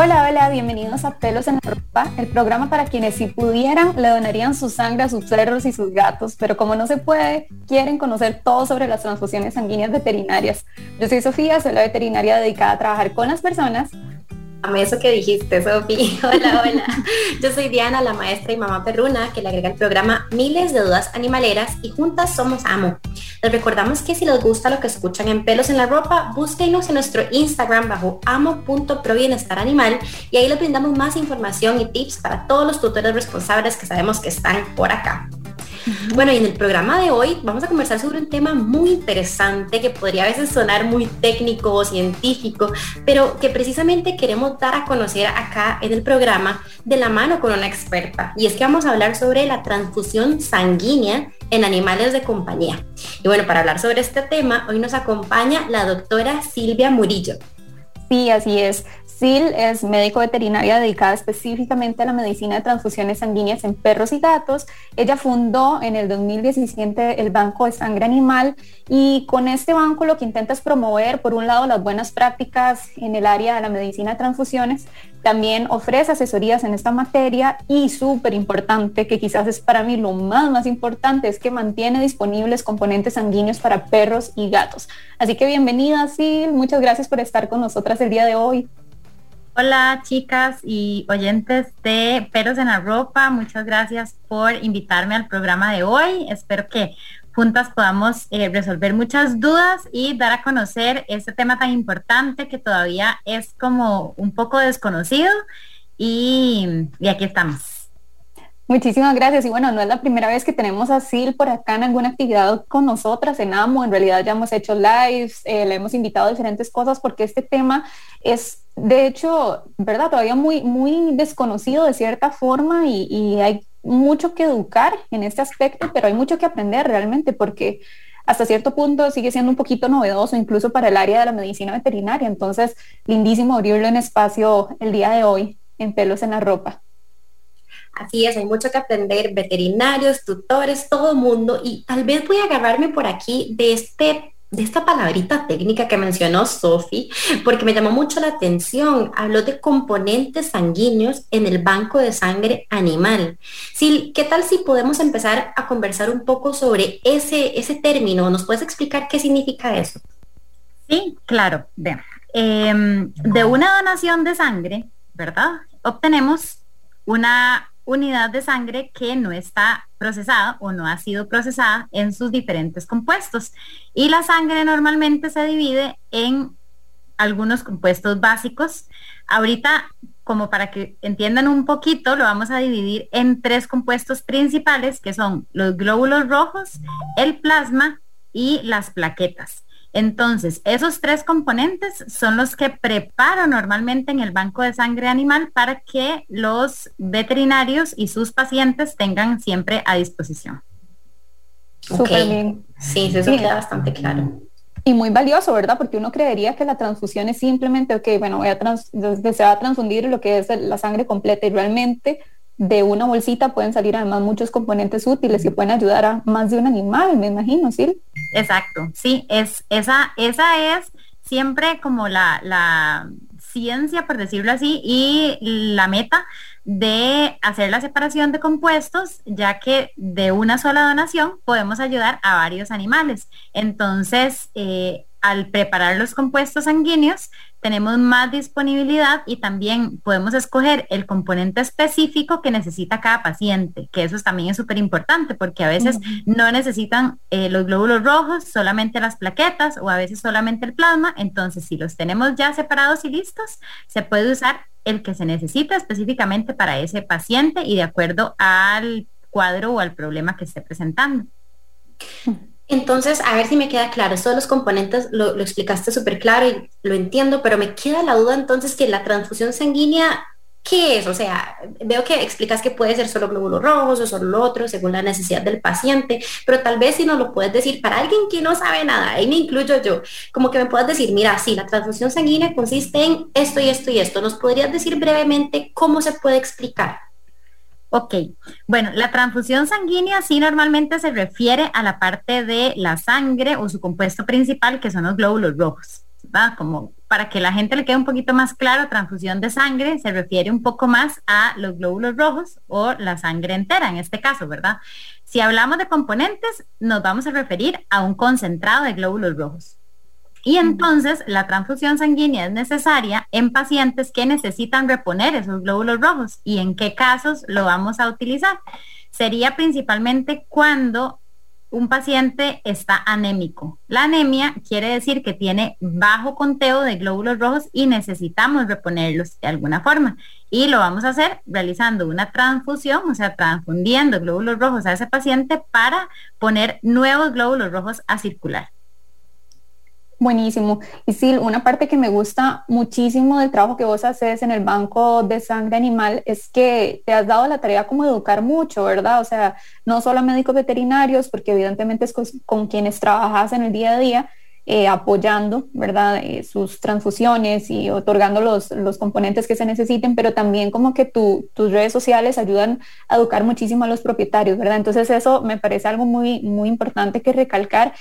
Hola, hola, bienvenidos a Pelos en la Ropa, el programa para quienes si pudieran le donarían su sangre a sus perros y sus gatos, pero como no se puede, quieren conocer todo sobre las transfusiones sanguíneas veterinarias. Yo soy Sofía, soy la veterinaria dedicada a trabajar con las personas Amé eso que dijiste, Sofi. Hola, hola. Yo soy Diana, la maestra y mamá perruna que le agrega al programa miles de dudas animaleras y juntas somos amo. Les recordamos que si les gusta lo que escuchan en pelos en la ropa, búsquenos en nuestro Instagram bajo amo.probienestar animal y ahí les brindamos más información y tips para todos los tutores responsables que sabemos que están por acá. Bueno, y en el programa de hoy vamos a conversar sobre un tema muy interesante que podría a veces sonar muy técnico o científico, pero que precisamente queremos dar a conocer acá en el programa de la mano con una experta. Y es que vamos a hablar sobre la transfusión sanguínea en animales de compañía. Y bueno, para hablar sobre este tema, hoy nos acompaña la doctora Silvia Murillo. Sí, así es. Sil es médico veterinaria dedicada específicamente a la medicina de transfusiones sanguíneas en perros y gatos. Ella fundó en el 2017 el Banco de Sangre Animal y con este banco lo que intenta es promover, por un lado, las buenas prácticas en el área de la medicina de transfusiones, también ofrece asesorías en esta materia y súper importante, que quizás es para mí lo más, más importante, es que mantiene disponibles componentes sanguíneos para perros y gatos. Así que bienvenida, Sil, muchas gracias por estar con nosotras el día de hoy. Hola chicas y oyentes de Peros en la Ropa, muchas gracias por invitarme al programa de hoy. Espero que juntas podamos eh, resolver muchas dudas y dar a conocer este tema tan importante que todavía es como un poco desconocido y, y aquí estamos. Muchísimas gracias. Y bueno, no es la primera vez que tenemos a Sil por acá en alguna actividad con nosotras en AMO. En realidad ya hemos hecho lives, eh, le hemos invitado a diferentes cosas porque este tema es de hecho, ¿verdad? Todavía muy, muy desconocido de cierta forma y, hay mucho que educar en este aspecto, pero hay mucho que aprender realmente porque hasta cierto punto sigue siendo un poquito novedoso, incluso para el área de la medicina veterinaria. Entonces, lindísimo abrirlo en espacio el día de hoy en pelos en la ropa. Así es, hay mucho que aprender, veterinarios, tutores, todo mundo, y tal vez voy a agarrarme por aquí de este de esta palabrita técnica que mencionó Sophie, porque me llamó mucho la atención. Habló de componentes sanguíneos en el banco de sangre animal. Sí, ¿qué tal si podemos empezar a conversar un poco sobre ese, ese término? ¿Nos puedes explicar qué significa eso? Sí, claro. De, em, de una donación de sangre, ¿verdad? Obtenemos una unidad de sangre que no está procesada o no ha sido procesada en sus diferentes compuestos. Y la sangre normalmente se divide en algunos compuestos básicos. Ahorita, como para que entiendan un poquito, lo vamos a dividir en tres compuestos principales, que son los glóbulos rojos, el plasma y las plaquetas. Entonces, esos tres componentes son los que preparo normalmente en el banco de sangre animal para que los veterinarios y sus pacientes tengan siempre a disposición. Súper bien. Sí, eso queda bastante claro. Y muy valioso, ¿verdad? Porque uno creería que la transfusión es simplemente, ok, bueno, voy a trans se va a transfundir lo que es la sangre completa y realmente de una bolsita pueden salir además muchos componentes útiles y pueden ayudar a más de un animal, me imagino, ¿sí? Exacto, sí, es, esa, esa es siempre como la, la ciencia, por decirlo así, y la meta de hacer la separación de compuestos, ya que de una sola donación podemos ayudar a varios animales. Entonces, eh, al preparar los compuestos sanguíneos, tenemos más disponibilidad y también podemos escoger el componente específico que necesita cada paciente, que eso también es súper importante porque a veces no necesitan eh, los glóbulos rojos, solamente las plaquetas o a veces solamente el plasma. Entonces, si los tenemos ya separados y listos, se puede usar el que se necesita específicamente para ese paciente y de acuerdo al cuadro o al problema que esté presentando. Entonces, a ver si me queda claro, todos los componentes lo, explicaste súper claro y lo entiendo, pero me queda la duda entonces que la transfusión sanguínea ¿Qué es? O sea, veo que explicas que puede ser solo glóbulos rojos o solo lo otro, según la necesidad del paciente, pero tal vez si nos lo puedes decir para alguien que no sabe nada, ahí me incluyo yo, como que me puedas decir, mira, sí, la transfusión sanguínea consiste en esto y esto y esto. ¿Nos podrías decir brevemente cómo se puede explicar? Ok, bueno, la transfusión sanguínea sí normalmente se refiere a la parte de la sangre o su compuesto principal, que son los glóbulos rojos. ¿verdad? Como para que la gente le quede un poquito más claro, transfusión de sangre se refiere un poco más a los glóbulos rojos o la sangre entera en este caso, ¿verdad? Si hablamos de componentes, nos vamos a referir a un concentrado de glóbulos rojos. Y entonces la transfusión sanguínea es necesaria en pacientes que necesitan reponer esos glóbulos rojos. ¿Y en qué casos lo vamos a utilizar? Sería principalmente cuando un paciente está anémico. La anemia quiere decir que tiene bajo conteo de glóbulos rojos y necesitamos reponerlos de alguna forma. Y lo vamos a hacer realizando una transfusión, o sea, transfundiendo glóbulos rojos a ese paciente para poner nuevos glóbulos rojos a circular. Buenísimo. Y sí, una parte que me gusta muchísimo del trabajo que vos haces en el banco de sangre animal es que te has dado la tarea como educar mucho, ¿verdad? O sea, no solo a médicos veterinarios, porque evidentemente es con, quienes trabajas en el día a día, eh, apoyando, ¿verdad? Eh, sus transfusiones y otorgando los, los, componentes que se necesiten, pero también como que tus redes sociales ayudan a educar muchísimo a los propietarios, ¿verdad? Entonces eso me parece algo muy, muy importante que recalcar.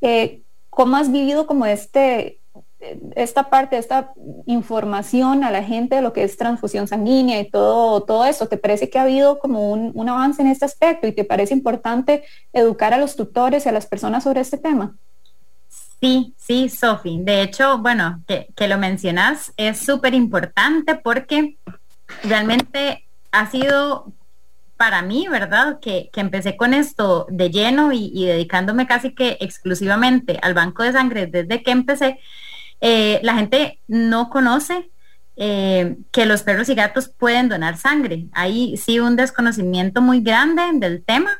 Eh, ¿Cómo has vivido como este, esta parte, esta información a la gente de lo que es transfusión sanguínea y todo, todo eso? ¿Te parece que ha habido como un, avance en este aspecto y te parece importante educar a los tutores y a las personas sobre este tema? Sí, sí, Sofi. De hecho, bueno, que, que lo mencionas es súper importante porque realmente ha sido para mí, ¿verdad? Que, empecé con esto de lleno y, dedicándome casi que exclusivamente al banco de sangre desde que empecé, eh, la gente no conoce eh, que los perros y gatos pueden donar sangre. Hay sí un desconocimiento muy grande del tema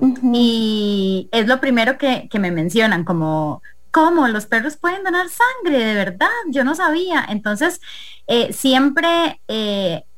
y es lo primero que, me mencionan, como, ¿cómo? Los perros pueden donar sangre, de verdad, yo no sabía. Entonces, eh, siempre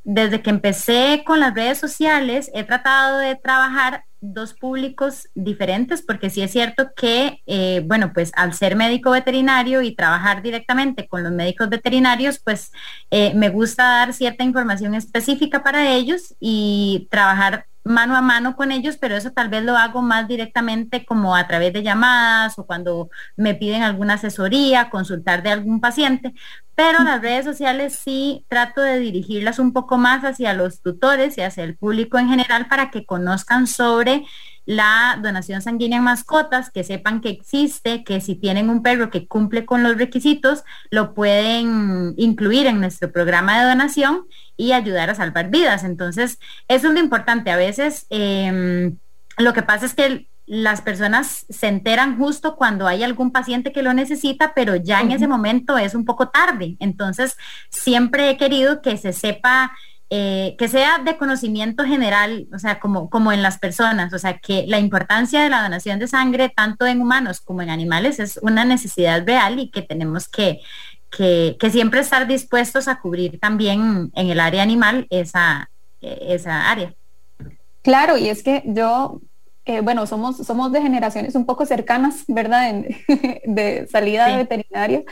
desde que empecé con las redes sociales he tratado de trabajar dos públicos diferentes porque sí es cierto que, eh, bueno, pues al ser médico veterinario y trabajar directamente con los médicos veterinarios, pues eh, me gusta dar cierta información específica para ellos y trabajar mano a mano con ellos, pero eso tal vez lo hago más directamente como a través de llamadas o cuando me piden alguna asesoría, consultar de algún paciente, pero las redes sociales sí trato de dirigirlas un poco más hacia los tutores y hacia el público en general para que conozcan sobre la donación sanguínea en mascotas, que sepan que existe, que si tienen un perro que cumple con los requisitos, lo pueden incluir en nuestro programa de donación y ayudar a salvar vidas. Entonces, eso es lo importante. A veces em, lo que pasa es que las personas se enteran justo cuando hay algún paciente que lo necesita, pero ya en ese momento es un poco tarde. Entonces, siempre he querido que se sepa, eh, que sea de conocimiento general, o sea, como, como en las personas, o sea, que la importancia de la donación de sangre, tanto en humanos como en animales, es una necesidad real y que tenemos que, que, siempre estar dispuestos a cubrir también en el área animal esa, esa área. Claro, y es que yo eh, bueno, somos, somos de generaciones un poco cercanas, ¿verdad? de salida de veterinaria.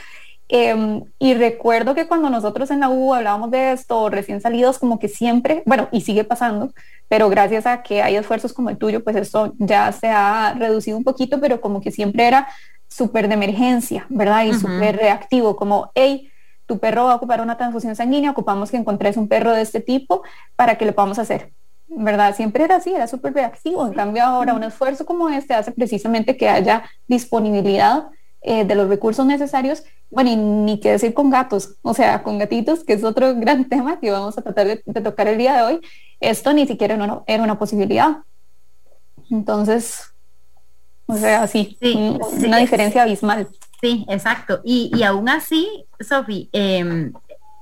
Em, y recuerdo que cuando nosotros en la U hablábamos de esto, recién salidos, como que siempre, bueno, y sigue pasando, pero gracias a que hay esfuerzos como el tuyo, pues esto ya se ha reducido un poquito, pero como que siempre era súper de emergencia, ¿verdad? Y súper reactivo, como, hey, tu perro va a ocupar una transfusión sanguínea, ocupamos que encontres un perro de este tipo para que le podamos hacer. ¿verdad? Siempre era así, era súper reactivo. En cambio ahora un esfuerzo como este hace precisamente que haya disponibilidad eh, de los recursos necesarios. Bueno, y ni qué decir con gatos, o sea, con gatitos, que es otro gran tema que vamos a tratar de, tocar el día de hoy. Esto ni siquiera era una, posibilidad. Entonces, o sea, sí, una diferencia abismal. Sí, exacto. Y, y aún así, Sofi, eh,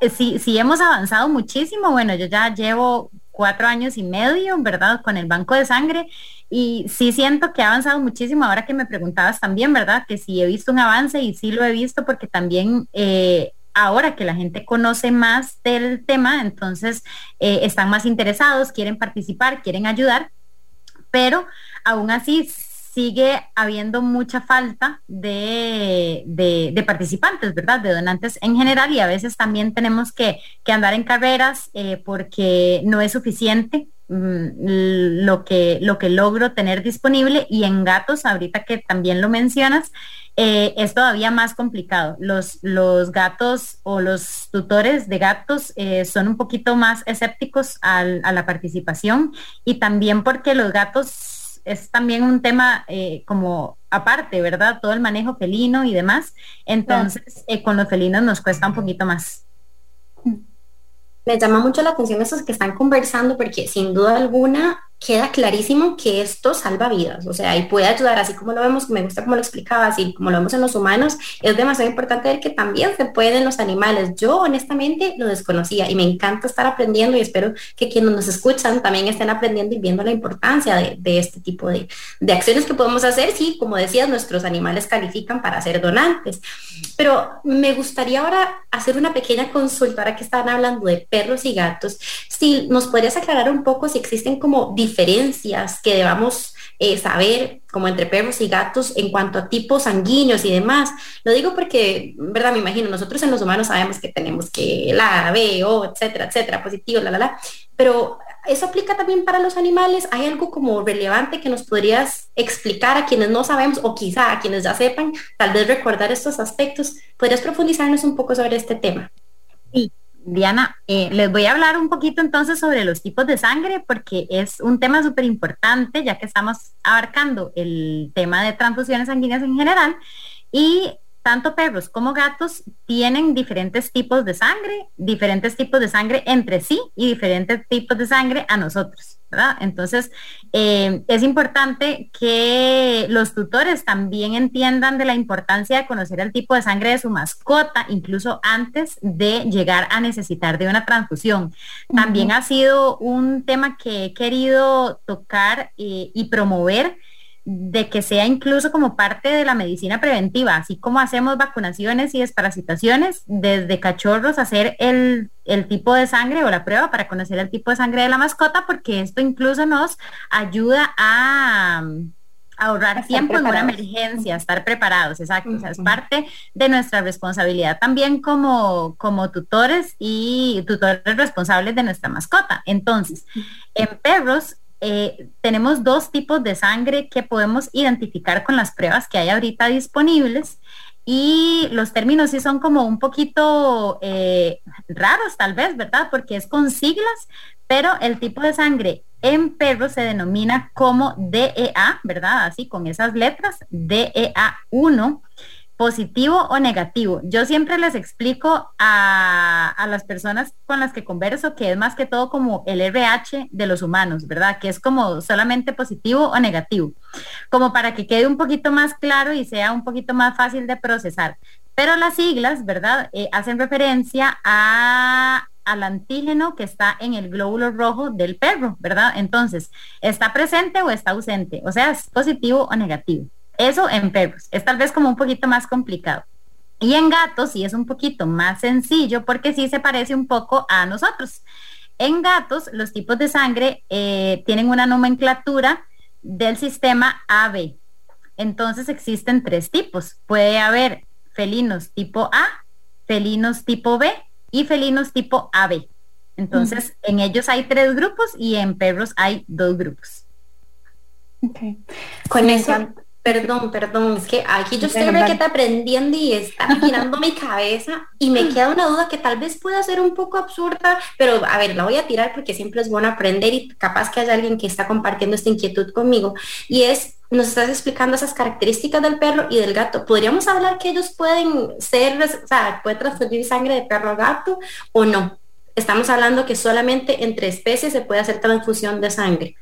sí, sí hemos avanzado muchísimo. Bueno, yo ya llevo cuatro años y medio, ¿verdad? Con el banco de sangre. Y sí siento que ha avanzado muchísimo. Ahora que me preguntabas también, ¿verdad? Que sí he visto un avance y sí lo he visto porque también eh, ahora que la gente conoce más del tema, entonces eh, están más interesados, quieren participar, quieren ayudar, pero aún así sigue habiendo mucha falta de, de, participantes, ¿verdad? De donantes en general y a veces también tenemos que, andar en carreras eh, porque no es suficiente mm, lo, que, lo que logro tener disponible y en gatos, ahorita que también lo mencionas, eh, es todavía más complicado. Los, los gatos o los tutores de gatos eh, son un poquito más escépticos a la participación y también porque los gatos es también un tema eh, como aparte, ¿verdad? Todo el manejo felino y demás. Entonces, eh, con los felinos nos cuesta un poquito más. Me llama mucho la atención esos que están conversando porque sin duda alguna queda clarísimo que esto salva vidas, o sea, y puede ayudar, así como lo vemos, me gusta como lo explicaba, así como lo vemos en los humanos, es demasiado importante ver que también se puede en los animales. Yo honestamente lo desconocía y me encanta estar aprendiendo y espero que quienes nos escuchan también estén aprendiendo y viendo la importancia de, este tipo de, de, acciones que podemos hacer si, como decías, nuestros animales califican para ser donantes. Pero me gustaría ahora hacer una pequeña consulta, ahora que estaban hablando de perros y gatos, si nos podrías aclarar un poco si existen como diferencias que debamos eh, saber como entre perros y gatos en cuanto a tipos sanguíneos y demás. Lo digo porque, ¿verdad? Me imagino, nosotros en los humanos sabemos que tenemos que la, B, O, etcétera, etcétera, positivo, la, la, la, pero eso aplica también para los animales. ¿Hay algo como relevante que nos podrías explicar a quienes no sabemos o quizá a quienes ya sepan, tal vez recordar estos aspectos? ¿Podrías profundizarnos un poco sobre este tema? Sí, Diana, eh, les voy a hablar un poquito entonces sobre los tipos de sangre porque es un tema súper importante ya que estamos abarcando el tema de transfusiones sanguíneas en general. Y tanto perros como gatos tienen diferentes tipos de sangre, diferentes tipos de sangre entre sí y diferentes tipos de sangre a nosotros. Entonces, eh, es importante que los tutores también entiendan de la importancia de conocer el tipo de sangre de su mascota, incluso antes de llegar a necesitar de una transfusión. También ha sido un tema que he querido tocar eh, y promover de que sea incluso como parte de la medicina preventiva, así como hacemos vacunaciones y desparasitaciones, desde cachorros hacer el, tipo de sangre o la prueba para conocer el tipo de sangre de la mascota, porque esto incluso nos ayuda a, ahorrar tiempo en una emergencia, estar preparados, exacto. es parte de nuestra responsabilidad también como, como tutores y tutores responsables de nuestra mascota. Entonces, en perros eh, tenemos dos tipos de sangre que podemos identificar con las pruebas que hay ahorita disponibles y los términos sí son como un poquito eh, raros tal vez, ¿verdad? Porque es con siglas, pero el tipo de sangre en perros se denomina como DEA, ¿verdad? Así con esas letras, DEA1 positivo o negativo. Yo siempre les explico a, las personas con las que converso que es más que todo como el RH de los humanos, ¿verdad? Que es como solamente positivo o negativo, como para que quede un poquito más claro y sea un poquito más fácil de procesar. Pero las siglas, ¿verdad? Eh, hacen referencia a, al antígeno que está en el glóbulo rojo del perro, ¿verdad? Entonces, ¿está presente o está ausente? O sea, es positivo o negativo. Eso en perros. Es tal vez como un poquito más complicado. Y en gatos sí es un poquito más sencillo porque sí se parece un poco a nosotros. En gatos los tipos de sangre eh, tienen una nomenclatura del sistema AB. Entonces existen tres tipos. Puede haber felinos tipo A, felinos tipo B y felinos tipo AB. Entonces, en ellos hay tres grupos y en perros hay dos grupos. Okay. Con eso, Perdón, perdón, es que aquí yo estoy está aprendiendo y está girando mi cabeza y me queda una duda que tal vez pueda ser un poco absurda, pero a ver, la voy a tirar porque siempre es bueno aprender y capaz que haya alguien que está compartiendo esta inquietud conmigo. Y es, nos estás explicando esas características del perro y del gato. ¿Podríamos hablar que ellos pueden ser, o sea, puede transferir sangre de perro a gato o no? Estamos hablando que solamente entre especies se puede hacer transfusión de sangre.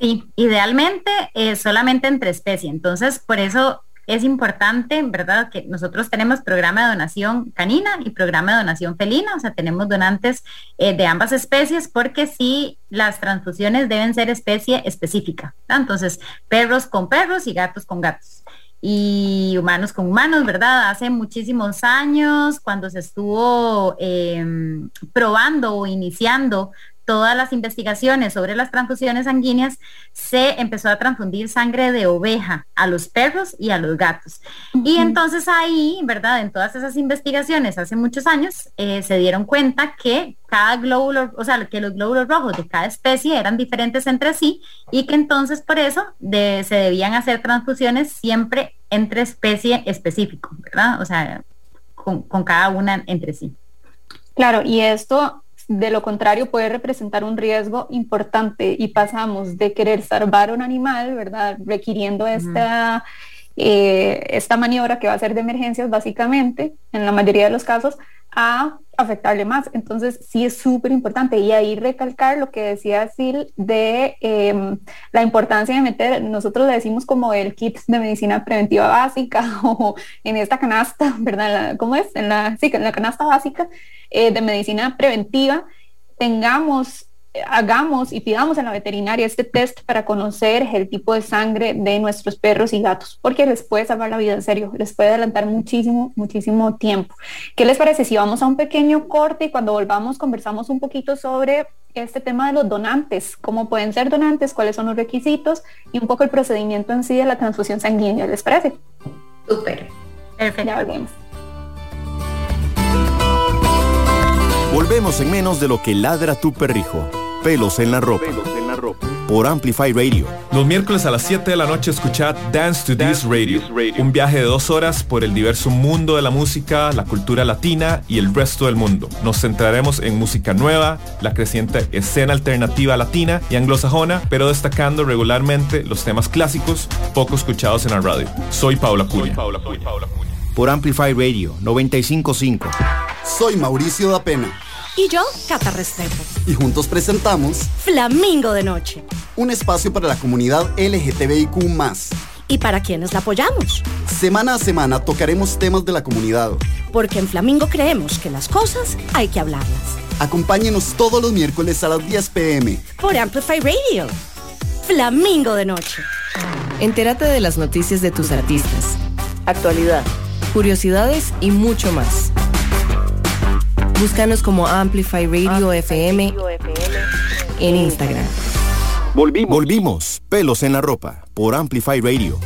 Sí, idealmente eh, solamente entre especies. Entonces, por eso es importante, ¿verdad? Que nosotros tenemos programa de donación canina y programa de donación felina, o sea, tenemos donantes eh, de ambas especies porque sí, las transfusiones deben ser especie específica. Entonces, perros con perros y gatos con gatos. y humanos con humanos, ¿verdad? Hace muchísimos años, cuando se estuvo em, probando o iniciando todas las investigaciones sobre las transfusiones sanguíneas, se empezó a transfundir sangre de oveja a los perros y a los gatos. Y entonces ahí, ¿verdad? En todas esas investigaciones hace muchos años, eh, se dieron cuenta que cada glóbulo, o sea, que los glóbulos rojos de cada especie eran diferentes entre sí y que entonces por eso se debían hacer transfusiones siempre entre especie específico, ¿verdad? O sea, con, con cada una entre sí. Claro, y esto de lo contrario puede representar un riesgo importante y pasamos de querer salvar un animal, ¿verdad? Requiriendo esta, eh, esta maniobra que va a ser de emergencias básicamente, en la mayoría de los casos, a afectarle más. Entonces sí es súper importante y ahí recalcar lo que decía Sil de em, la importancia de meter, nosotros le decimos como el kit de medicina preventiva básica o en esta canasta, ¿verdad? ¿Cómo es? En la, sí, en la canasta básica eh, de medicina preventiva tengamos, hagamos y pidamos a la veterinaria este test para conocer el tipo de sangre de nuestros perros y gatos, porque les puede salvar la vida en serio, les puede adelantar muchísimo, muchísimo tiempo. ¿Qué les parece si vamos a un pequeño corte y cuando volvamos conversamos un poquito sobre este tema de los donantes, cómo pueden ser donantes, cuáles son los requisitos y un poco el procedimiento en sí de la transfusión sanguínea, ¿les parece? Súper. Perfecto. Ya volvemos. Volvemos en menos de lo que ladra tu perrijo. Pelos en la ropa. Por Amplify Radio. Los miércoles a las 7 de la noche escuchad Dance to This Radio, un viaje de dos horas por el diverso mundo de la música, la cultura latina y el resto del mundo. Nos centraremos en música nueva, la creciente escena alternativa latina y anglosajona, pero destacando regularmente los temas clásicos poco escuchados en la radio. Soy Paula Curia. Por Amplify Radio 955. Soy Mauricio da Pena. Y yo, Cata Restrepo. Y juntos presentamos Flamingo de Noche. Un espacio para la comunidad LGTBIQ. Y para quienes la apoyamos. Semana a semana tocaremos temas de la comunidad. Porque en Flamingo creemos que las cosas hay que hablarlas. Acompáñenos todos los miércoles a las 10 pm. Por Amplify Radio. Flamingo de Noche. Entérate de las noticias de tus artistas. Actualidad. Curiosidades y mucho más. Búscanos como Amplify Radio, FM, en Instagram. Volvimos. Volvimos. Pelos en la ropa por Amplify Radio.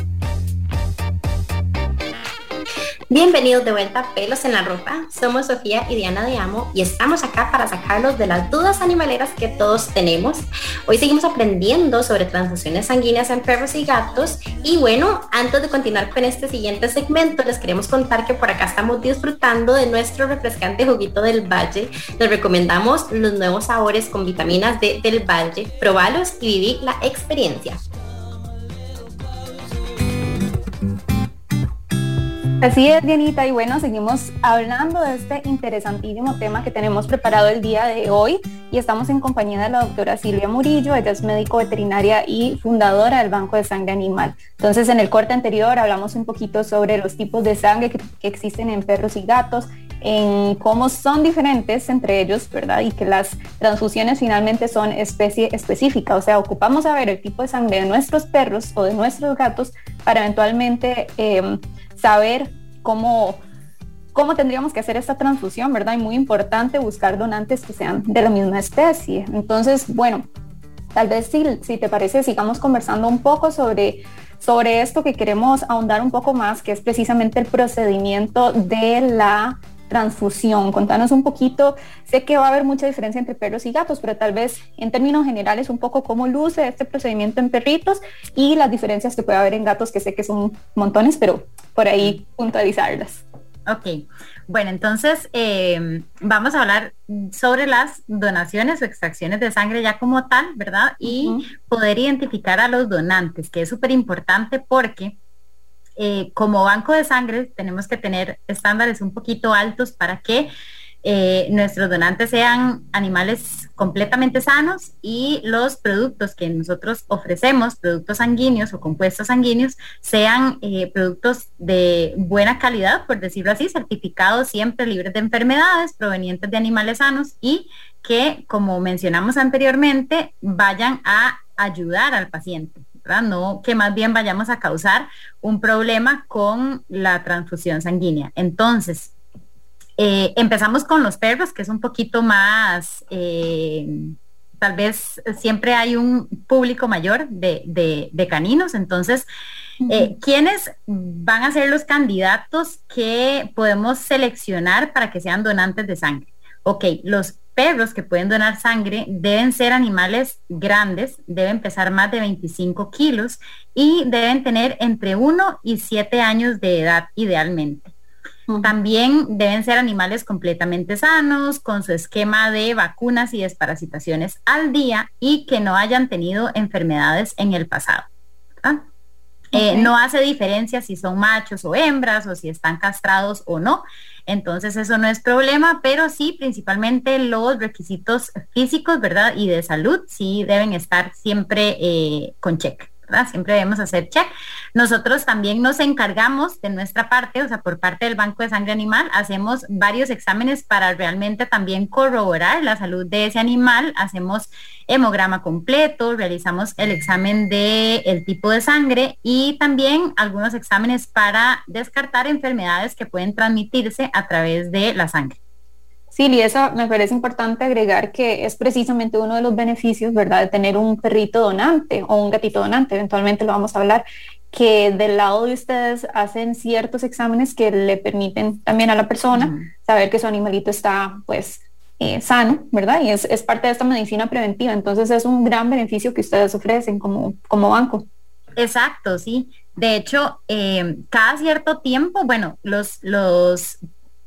Bienvenidos de vuelta a Pelos en la Ropa. Somos Sofía y Diana de Amo y estamos acá para sacarlos de las dudas animaleras que todos tenemos. Hoy seguimos aprendiendo sobre transfusiones sanguíneas en perros y gatos. Y bueno, antes de continuar con este siguiente segmento, les queremos contar que por acá estamos disfrutando de nuestro refrescante juguito del Valle. Les recomendamos los nuevos sabores con vitaminas D del Valle. Probalos y viví la experiencia. Así es, Dianita, y bueno, seguimos hablando de este interesantísimo tema que tenemos preparado el día de hoy y estamos en compañía de la doctora Silvia Murillo, ella es médico veterinaria y fundadora del Banco de Sangre Animal. Entonces, en el corte anterior hablamos un poquito sobre los tipos de sangre que, existen en perros y gatos, en cómo son diferentes entre ellos, ¿verdad? Y que las transfusiones finalmente son especie específica, o sea, ocupamos saber el tipo de sangre de nuestros perros o de nuestros gatos para eventualmente... Em, saber cómo, cómo tendríamos que hacer esta transfusión, ¿verdad? Y muy importante buscar donantes que sean de la misma especie. Entonces, bueno, tal vez si, si te parece, sigamos conversando un poco sobre, sobre esto que queremos ahondar un poco más, que es precisamente el procedimiento de la transfusión. Contanos un poquito, sé que va a haber mucha diferencia entre perros y gatos, pero tal vez en términos generales un poco cómo luce este procedimiento en perritos y las diferencias que puede haber en gatos, que sé que son montones, pero por ahí puntualizarlas. Ok, bueno, entonces eh, vamos a hablar sobre las donaciones o extracciones de sangre ya como tal, ¿verdad? Y poder identificar a los donantes, que es súper importante porque eh, como banco de sangre tenemos que tener estándares un poquito altos para que eh, nuestros donantes sean animales completamente sanos y los productos que nosotros ofrecemos, productos sanguíneos o compuestos sanguíneos, sean eh, productos de buena calidad, por decirlo así, certificados siempre libres de enfermedades, provenientes de animales sanos y que, como mencionamos anteriormente, vayan a ayudar al paciente ¿verdad? No que más bien vayamos a causar un problema con la transfusión sanguínea. Entonces, eh, empezamos con los perros, que es un poquito más, eh, tal vez siempre hay un público mayor de, caninos, entonces, eh, ¿quiénes van a ser los candidatos que podemos seleccionar para que sean donantes de sangre? Ok, los perros que pueden donar sangre deben ser animales grandes, deben pesar más de 25 kilos y deben tener entre 1 y 7 años de edad idealmente. También deben ser animales completamente sanos, con su esquema de vacunas y desparasitaciones al día y que no hayan tenido enfermedades en el pasado. Eh, no hace diferencia si son machos o hembras o si están castrados o no. Entonces eso no es problema, pero sí principalmente los requisitos físicos, ¿verdad? Y de salud sí deben estar siempre eh, con check. Siempre debemos hacer check. Nosotros también nos encargamos de nuestra parte, o sea, por parte del Banco de Sangre Animal, hacemos varios exámenes para realmente también corroborar la salud de ese animal. Hacemos hemograma completo, realizamos el examen de el tipo de sangre y también algunos exámenes para descartar enfermedades que pueden transmitirse a través de la sangre. Sí, y eso me parece importante agregar que es precisamente uno de los beneficios, ¿verdad?, de tener un perrito donante o un gatito donante, eventualmente lo vamos a hablar, que del lado de ustedes hacen ciertos exámenes que le permiten también a la persona saber que su animalito está, pues, eh, sano, ¿verdad? Y es, parte de esta medicina preventiva. Entonces es un gran beneficio que ustedes ofrecen como, como banco. Exacto, sí. De hecho, eh, cada cierto tiempo, bueno, los, los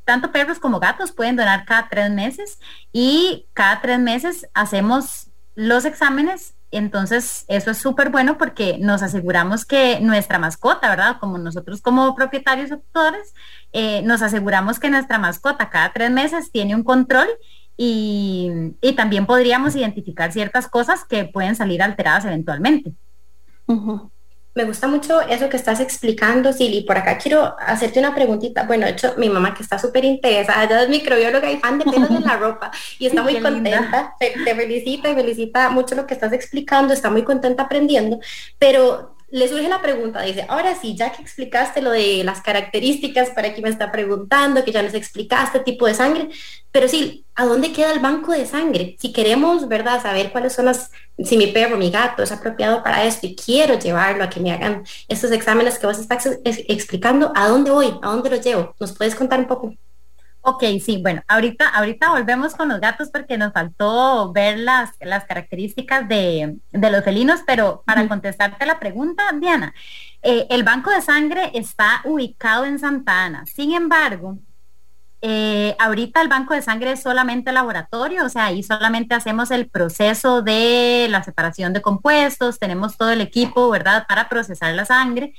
tanto perros como gatos pueden donar cada tres meses y cada tres meses hacemos los exámenes. Entonces, eso es súper bueno porque nos aseguramos que nuestra mascota, ¿verdad? Como nosotros como propietarios tutores, eh, nos aseguramos que nuestra mascota cada tres meses tiene un control y, también podríamos identificar ciertas cosas que pueden salir alteradas eventualmente. Me gusta mucho eso que estás explicando, Silly. Por acá quiero hacerte una preguntita. Bueno, de hecho, mi mamá que está súper interesada, ella es microbióloga y fan de pelos en la ropa y está muy contenta. Te, te, felicita y felicita mucho lo que estás explicando, está muy contenta aprendiendo, pero le surge la pregunta, dice, ahora sí, ya que explicaste lo de las características, para quien me está preguntando, que ya nos explicaste tipo de sangre, pero sí, ¿a dónde queda el banco de sangre? Si queremos, ¿verdad?, saber cuáles son las, si mi perro, mi gato es apropiado para esto y quiero llevarlo a que me hagan estos exámenes que vos estás explicando, ¿a dónde voy? ¿A dónde lo llevo? ¿Nos puedes contar un poco? Ok, sí, bueno, ahorita, ahorita volvemos con los gatos porque nos faltó ver las, las características de, los felinos, pero para contestarte la pregunta, Diana, eh, el banco de sangre está ubicado en Santa Ana. Sin embargo, eh, ahorita el banco de sangre es solamente laboratorio, o sea, ahí solamente hacemos el proceso de la separación de compuestos, tenemos todo el equipo, ¿verdad?, para procesar la sangre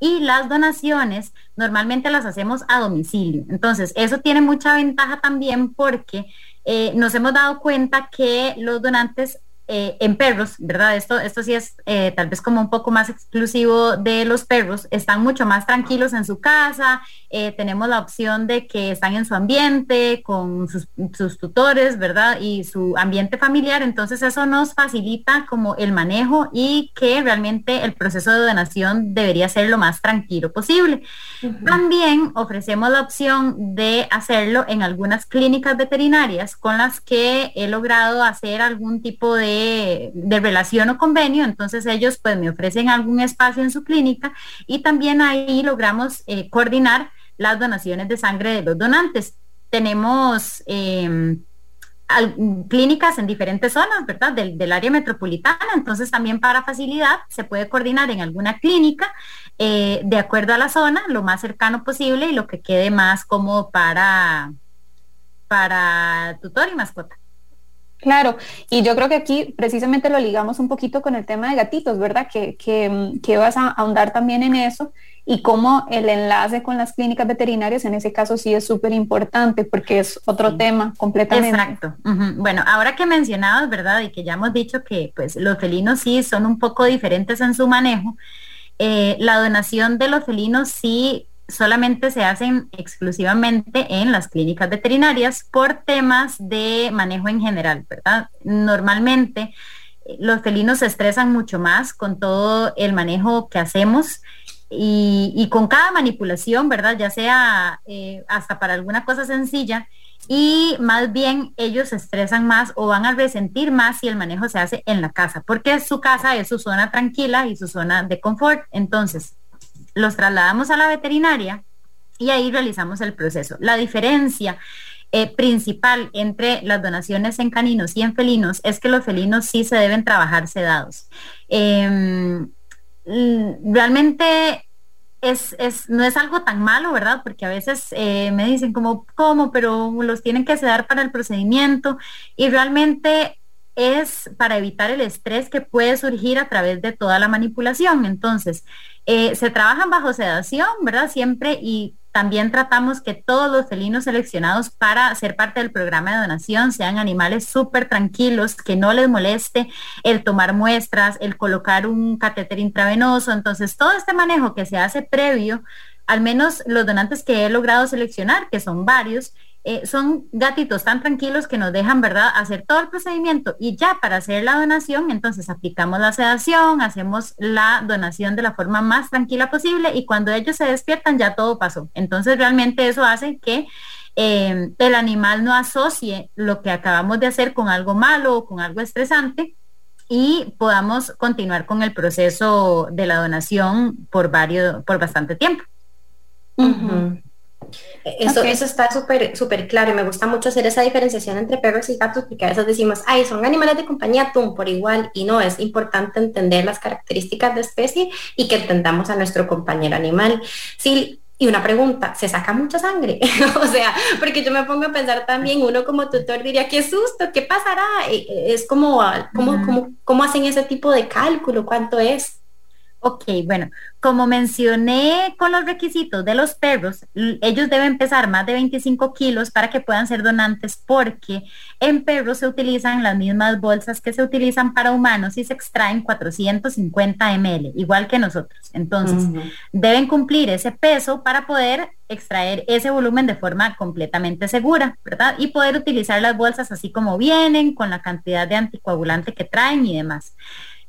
y las donaciones normalmente las hacemos a domicilio. Entonces, eso tiene mucha ventaja también porque eh, nos hemos dado cuenta que los donantes eh, en perros, ¿verdad? Esto, esto sí es eh, tal vez como un poco más exclusivo de los perros, están mucho más tranquilos en su casa, eh, tenemos la opción de que están en su ambiente, con sus, sus, tutores, ¿verdad? Y su ambiente familiar, entonces eso nos facilita como el manejo y que realmente el proceso de donación debería ser lo más tranquilo posible. También ofrecemos la opción de hacerlo en algunas clínicas veterinarias con las que he logrado hacer algún tipo de de, relación o convenio, entonces ellos pues me ofrecen algún espacio en su clínica y también ahí logramos eh, coordinar las donaciones de sangre de los donantes. Tenemos em, clínicas en diferentes zonas, ¿verdad? Del, área metropolitana, entonces también para facilidad se puede coordinar en alguna clínica eh, de acuerdo a la zona, lo más cercano posible y lo que quede más cómodo para, para tutor y mascota. Claro, y yo creo que aquí precisamente lo ligamos un poquito con el tema de gatitos, ¿verdad? Que, que, vas a ahondar también en eso y cómo el enlace con las clínicas veterinarias en ese caso sí es súper importante porque es otro tema completamente. Exacto. Bueno, ahora que mencionabas, ¿verdad? Y que ya hemos dicho que pues los felinos sí son un poco diferentes en su manejo, eh, la donación de los felinos sí solamente se hacen exclusivamente en las clínicas veterinarias por temas de manejo en general, ¿verdad? Normalmente los felinos se estresan mucho más con todo el manejo que hacemos y, con cada manipulación, ¿verdad? Ya sea eh, hasta para alguna cosa sencilla, y más bien ellos se estresan más o van a resentir más si el manejo se hace en la casa, porque su casa es su zona tranquila y su zona de confort. Entonces, los trasladamos a la veterinaria y ahí realizamos el proceso. La diferencia eh, principal entre las donaciones en caninos y en felinos es que los felinos sí se deben trabajar sedados. Em, realmente es, no es algo tan malo, ¿verdad? Porque a veces eh, me dicen como, ¿cómo? Pero los tienen que sedar para el procedimiento y realmente es para evitar el estrés que puede surgir a través de toda la manipulación. Entonces, eh, se trabajan bajo sedación, ¿verdad? Siempre y también tratamos que todos los felinos seleccionados para ser parte del programa de donación sean animales súper tranquilos, que no les moleste el tomar muestras, el colocar un catéter intravenoso. Entonces, todo este manejo que se hace previo, al menos los donantes que he logrado seleccionar, que son varios, eh, son gatitos tan tranquilos que nos dejan, ¿verdad?, hacer todo el procedimiento y ya para hacer la donación, entonces aplicamos la sedación, hacemos la donación de la forma más tranquila posible y cuando ellos se despiertan ya todo pasó. Entonces realmente eso hace que eh, el animal no asocie lo que acabamos de hacer con algo malo o con algo estresante y podamos continuar con el proceso de la donación por varios, por bastante tiempo. Eso, eso está súper súper claro y me gusta mucho hacer esa diferenciación entre perros y gatos porque a veces decimos, ay, son animales de compañía, tú por igual y no, es importante entender las características de especie y que entendamos a nuestro compañero animal. Sí, y una pregunta, ¿se saca mucha sangre? o sea, porque yo me pongo a pensar también, uno como tutor diría, qué susto, ¿qué pasará? Es como, ¿cómo, cómo hacen ese tipo de cálculo? ¿Cuánto es? Ok, bueno, como mencioné con los requisitos de los perros, ellos deben pesar más de 25 kilos para que puedan ser donantes porque en perros se utilizan las mismas bolsas que se utilizan para humanos y se extraen 450 ml, igual que nosotros. Entonces, deben cumplir ese peso para poder extraer ese volumen de forma completamente segura, ¿verdad? Y poder utilizar las bolsas así como vienen, con la cantidad de anticoagulante que traen y demás.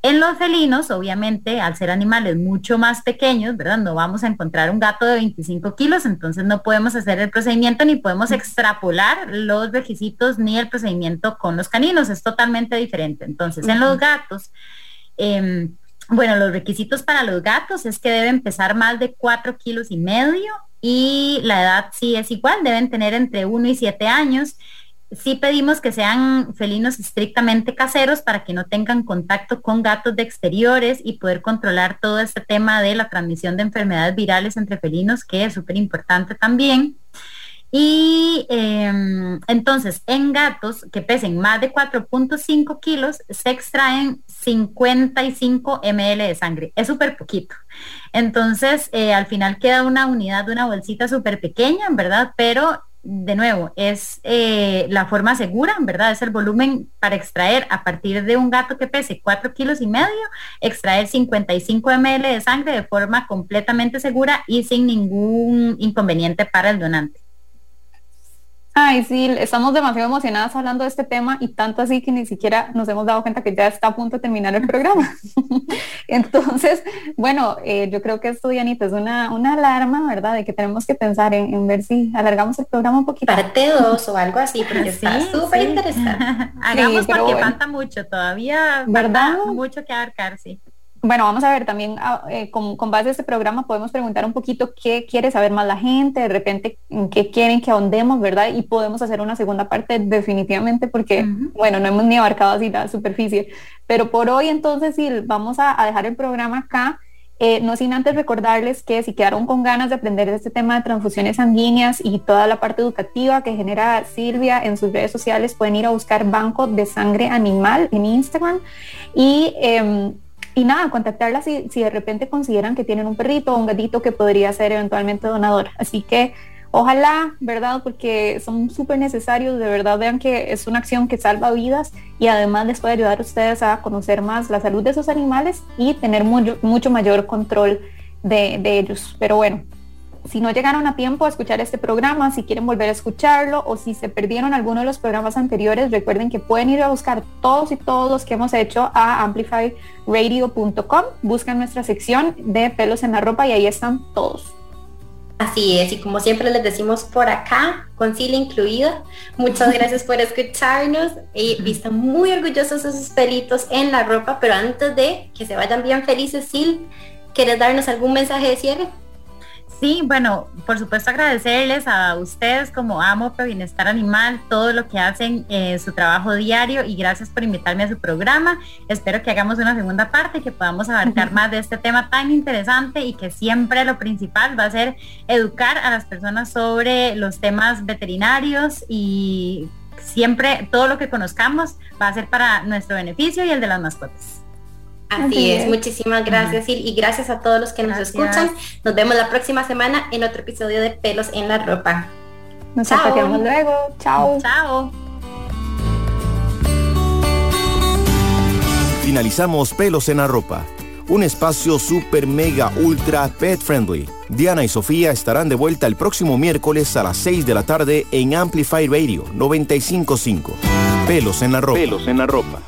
En los felinos, obviamente, al ser animales mucho más pequeños, ¿verdad? No vamos a encontrar un gato de 25 kilos, entonces no podemos hacer el procedimiento ni podemos extrapolar los requisitos ni el procedimiento con los caninos, es totalmente diferente. Entonces, en los gatos, em, bueno, los requisitos para los gatos es que deben pesar más de 4 kilos y medio y la edad sí es igual, deben tener entre 1 y 7 años sí pedimos que sean felinos estrictamente caseros para que no tengan contacto con gatos de exteriores y poder controlar todo este tema de la transmisión de enfermedades virales entre felinos, que es súper importante también. Y em, entonces, en gatos que pesen más de 4.5 kilos, se extraen 55 ml de sangre. Es súper poquito. Entonces, eh, al final queda una unidad de una bolsita súper pequeña, ¿verdad? Pero de nuevo, es eh, la forma segura, ¿verdad? Es el volumen para extraer a partir de un gato que pese 4 kilos y medio, extraer 55 ml de sangre de forma completamente segura y sin ningún inconveniente para el donante. Ay, sí, estamos demasiado emocionadas hablando de este tema y tanto así que ni siquiera nos hemos dado cuenta que ya está a punto de terminar el programa. Entonces, bueno, eh, yo creo que esto, Dianita, es una, una alarma, ¿verdad? De que tenemos que pensar en, ver si alargamos el programa un poquito. Parte 2 o algo así, porque está súper interesante. Hagamos porque falta mucho todavía. ¿Verdad? mucho que abarcar, sí. Bueno, vamos a ver también ah, eh, con, base a este programa podemos preguntar un poquito qué quiere saber más la gente, de repente en qué quieren que ahondemos, ¿verdad? Y podemos hacer una segunda parte definitivamente porque, bueno, no hemos ni abarcado así la superficie. Pero por hoy entonces sí, vamos a, dejar el programa acá. Eh, no sin antes recordarles que si quedaron con ganas de aprender de este tema de transfusiones sanguíneas y toda la parte educativa que genera Silvia en sus redes sociales, pueden ir a buscar Banco de Sangre Animal en Instagram. Y em, y nada, contactarla si, si de repente consideran que tienen un perrito o un gatito que podría ser eventualmente donador. Así que ojalá, ¿verdad? Porque son súper necesarios, de verdad vean que es una acción que salva vidas y además les puede ayudar a ustedes a conocer más la salud de esos animales y tener mucho, mucho mayor control de, de ellos. Pero bueno, Si no llegaron a tiempo a escuchar este programa, si quieren volver a escucharlo o si se perdieron alguno de los programas anteriores, recuerden que pueden ir a buscar todos y todos los que hemos hecho a amplifyradio.com. Buscan nuestra sección de pelos en la ropa y ahí están todos. Así es, y como siempre les decimos por acá, con Sil incluida, muchas gracias por escucharnos y están muy orgullosos de sus pelitos en la ropa, pero antes de que se vayan bien felices, Sil, ¿quieres darnos algún mensaje de cierre? Sí, bueno, por supuesto agradecerles a ustedes como Amo Pro Bienestar Animal, todo lo que hacen en su trabajo diario y gracias por invitarme a su programa. Espero que hagamos una segunda parte y que podamos abarcar más de este tema tan interesante y que siempre lo principal va a ser educar a las personas sobre los temas veterinarios y siempre todo lo que conozcamos va a ser para nuestro beneficio y el de las mascotas. Así, es. muchísimas gracias y gracias a todos los que nos escuchan. Nos vemos la próxima semana en otro episodio de Pelos en la Ropa. Nos vemos luego. Chao. Chao. Finalizamos Pelos en la Ropa, un espacio super mega ultra pet friendly. Diana y Sofía estarán de vuelta el próximo miércoles a las 6 de la tarde en Amplify Radio 955. Pelos en la ropa. Pelos en la ropa.